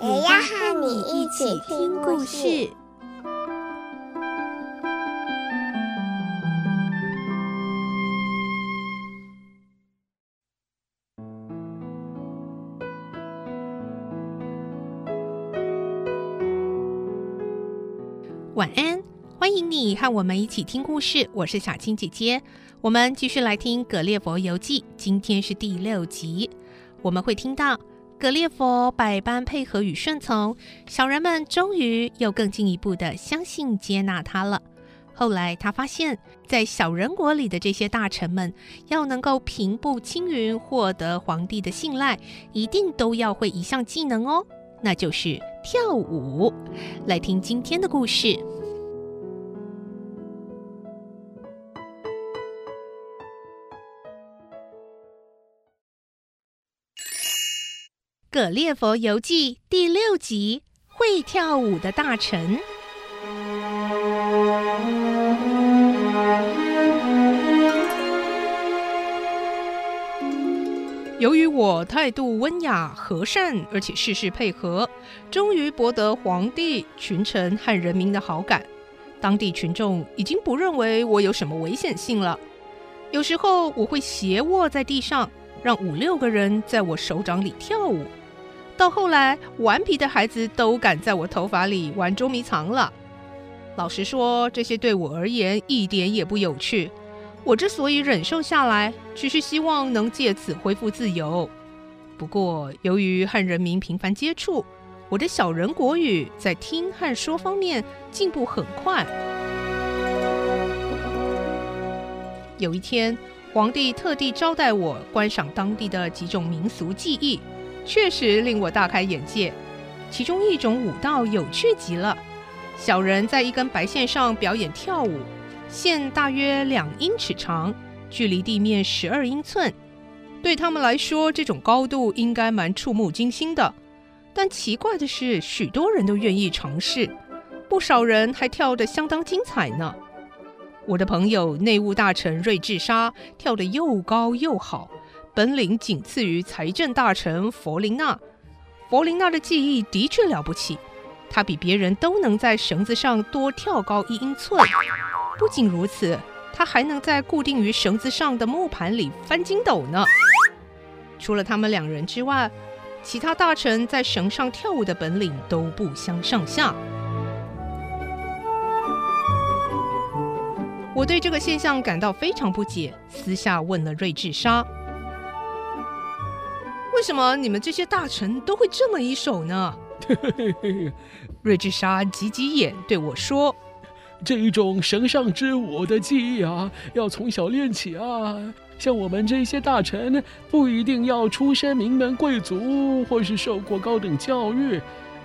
也要和你一起听故事。晚安，欢迎你和我们一起听故事。我是小青姐姐，我们继续来听《格列佛游记》，今天是第六集。我们会听到格列佛百般配合与顺从，小人们终于又更进一步的相信接纳他了。后来他发现，在小人国里的这些大臣们，要能够平步青云，获得皇帝的信赖，一定都要会一项技能哦。那就是跳舞。来听今天的故事，《格列佛游记》第六集：会跳舞的大臣。由于我态度温雅、和善，而且事事配合，终于博得皇帝、群臣和人民的好感。当地群众已经不认为我有什么危险性了。有时候我会斜卧在地上，让五六个人在我手掌里跳舞。到后来，顽皮的孩子都敢在我头发里玩捉迷藏了。老实说，这些对我而言一点也不有趣。我之所以忍受下来，只是希望能借此恢复自由。不过，由于和人民频繁接触，我的小人国语在听和说方面进步很快。有一天，皇帝特地招待我观赏当地的几种民俗技艺，确实令我大开眼界。其中一种舞蹈有趣极了，小人在一根白线上表演跳舞。线大约两英尺长，距离地面十二英寸。对他们来说，这种高度应该蛮触目惊心的。但奇怪的是，许多人都愿意尝试，不少人还跳得相当精彩呢。我的朋友内务大臣瑞治沙跳得又高又好，本领仅次于财政大臣弗林娜。弗林娜的技艺的确了不起，她比别人都能在绳子上多跳高一英寸。不仅如此，他还能在固定于绳子上的木盘里翻筋斗呢。除了他们两人之外，其他大臣在绳上跳舞的本领都不相上下。我对这个现象感到非常不解，私下问了瑞治沙：“为什么你们这些大臣都会这么一手呢？”瑞治沙挤挤眼对我说。这一种神上之舞的技艺啊，要从小练起啊。像我们这些大臣，不一定要出身名门贵族，或是受过高等教育，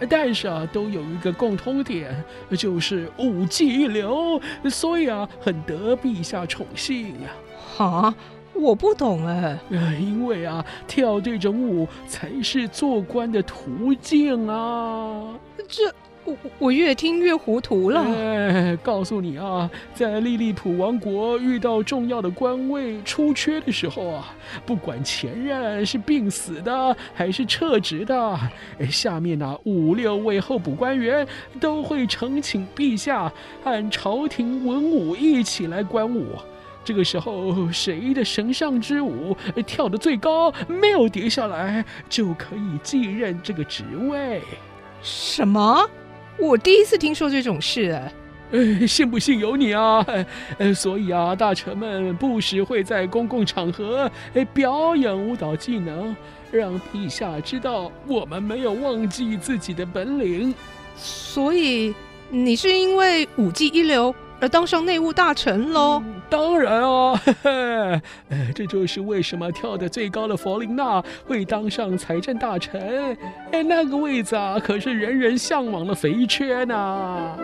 但是啊，都有一个共通点，就是武技一流，所以啊，很得陛下宠幸啊。哈，我不懂哎。因为啊，跳这种舞才是做官的途径啊。这。我我越听越糊涂了。哎，告诉你啊，在利利普王国遇到重要的官位出缺的时候啊，不管前任是病死的还是撤职的，哎，下面呢五六位候补官员都会呈请陛下和朝廷文武一起来观舞。这个时候，谁的神上之舞跳得最高，没有跌下来，就可以继任这个职位。什么？我第一次听说这种事，呃，信不信由你啊！呃，所以啊，大臣们不时会在公共场合哎表演舞蹈技能，让陛下知道我们没有忘记自己的本领。所以你是因为舞技一流而当上内务大臣喽？嗯，当然啊，嘿嘿，这就是为什么跳得最高的弗琳娜会当上财政大臣。哎，那个位子啊，可是人人向往的肥缺呢。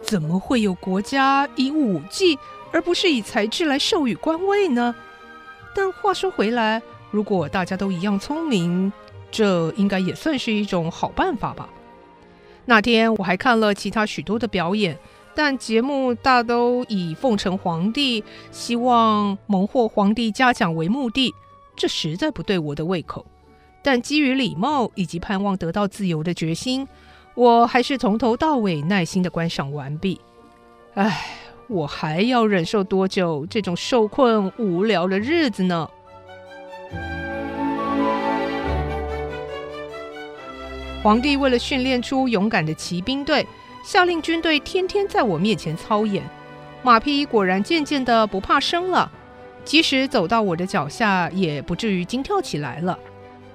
怎么会有国家以武技，而不是以才智来授予官位呢？但话说回来，如果大家都一样聪明，这应该也算是一种好办法吧。那天我还看了其他许多的表演，但节目大都以奉承皇帝、希望蒙获皇帝嘉奖为目的，这实在不对我的胃口。但基于礼貌以及盼望得到自由的决心，我还是从头到尾耐心地观赏完毕。唉，我还要忍受多久这种受困无聊的日子呢？皇帝为了训练出勇敢的骑兵队，下令军队天天在我面前操演。马匹果然渐渐的不怕生了，即使走到我的脚下，也不至于惊跳起来了。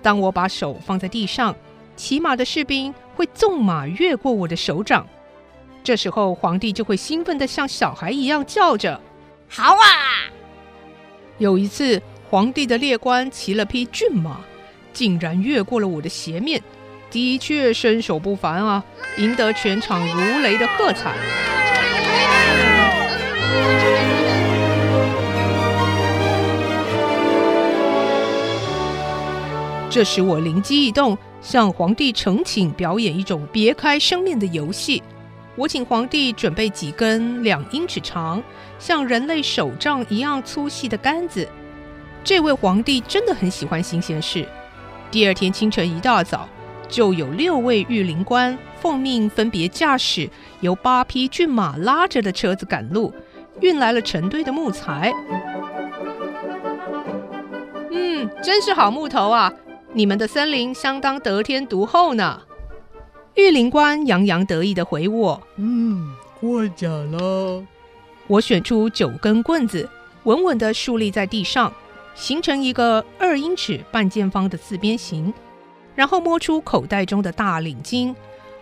当我把手放在地上，骑马的士兵会纵马越过我的手掌，这时候皇帝就会兴奋的像小孩一样叫着：“好啊！”有一次，皇帝的列官骑了匹骏马，竟然越过了我的斜面。的确身手不凡啊，赢得全场如雷的喝彩。这时我灵机一动，向皇帝呈请表演一种别开生面的游戏。我请皇帝准备几根两英尺长、像人类手杖一样粗细的杆子。这位皇帝真的很喜欢新鲜事。第二天清晨一大早，就有六位御林官奉命分别驾驶由八匹骏马拉着的车子赶路，运来了成堆的木材。嗯，真是好木头啊！你们的森林相当得天独厚呢。御林官洋洋得意地回我：“嗯，过奖了。”我选出九根棍子，稳稳地竖立在地上，形成一个二英尺半见方的四边形。然后摸出口袋中的大领巾，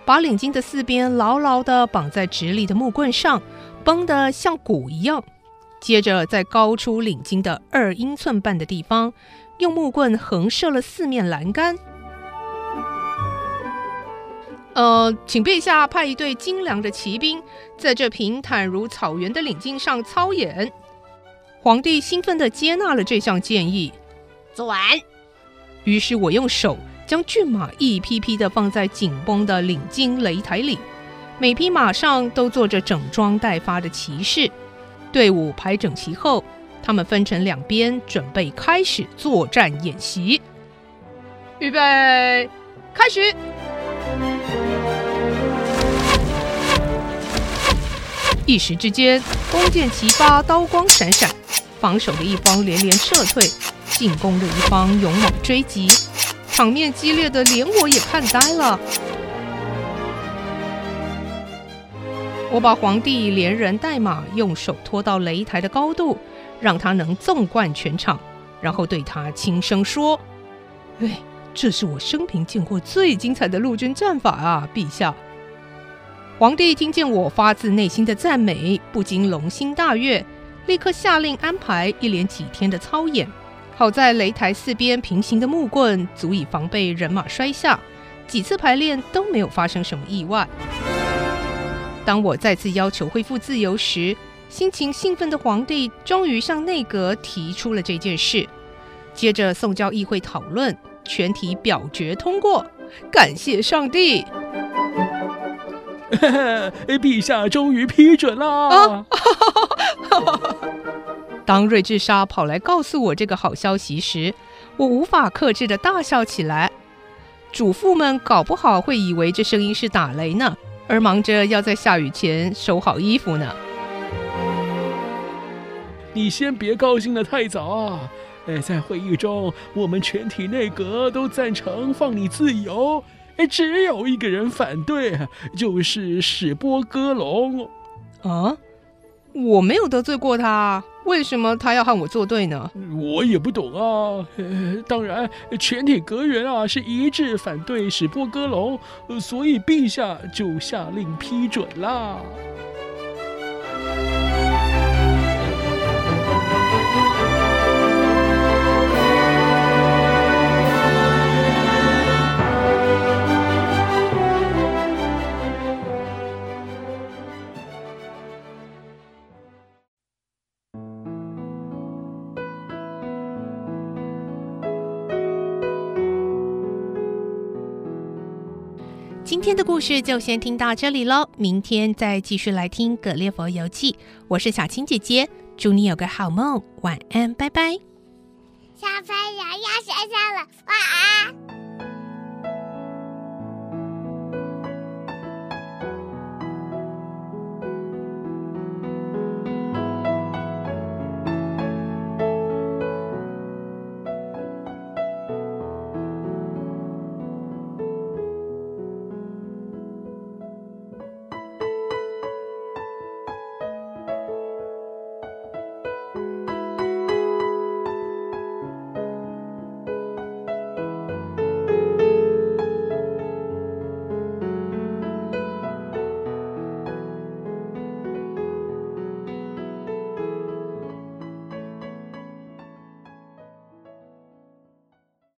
把领巾的四边牢牢地绑在直立的木棍上，绷得像鼓一样。接着，在高出领巾的二英寸半的地方，用木棍横射了四面栏杆。呃，请陛下派一队精良的骑兵，在这平坦如草原的领巾上操演。皇帝兴奋地接纳了这项建议。做完。于是我用手。将骏马一批批地放在紧绷的领巾擂台里，每匹马上都坐着整装待发的骑士。队伍排整齐后，他们分成两边，准备开始作战演习。预备，开始！一时之间，弓箭齐发，刀光闪闪，防守的一方连连撤退，进攻的一方勇猛追击。场面激烈的，连我也看呆了。我把皇帝连人带马用手托到擂台的高度，让他能纵贯全场，然后对他轻声说：“哎，这是我生平见过最精彩的陆军战法啊，陛下！”皇帝听见我发自内心的赞美，不禁龙心大悦，立刻下令安排一连几天的操演。好在擂台四边平行的木棍足以防备人马摔下，几次排练都没有发生什么意外。当我再次要求恢复自由时，心情兴奋的皇帝终于向内阁提出了这件事。接着送交议会讨论，全体表决通过。感谢上帝！陛下终于批准了。啊 当瑞智莎跑来告诉我这个好消息时，我无法克制的大笑起来。主妇们搞不好会以为这声音是打雷呢，而忙着要在下雨前收好衣服呢。你先别高兴的太早啊！哎，在会议中，我们全体内阁都赞成放你自由，哎，只有一个人反对，就是史波哥龙。啊？我没有得罪过他。为什么他要和我作对呢？我也不懂啊 当然全体格员啊是一致反对史波哥龙所以陛下就下令批准啦。今天的故事就先听到这里喽明天再继续来听格列佛游记我是小青姐姐祝你有个好梦晚安拜拜。小朋友要睡觉了晚安。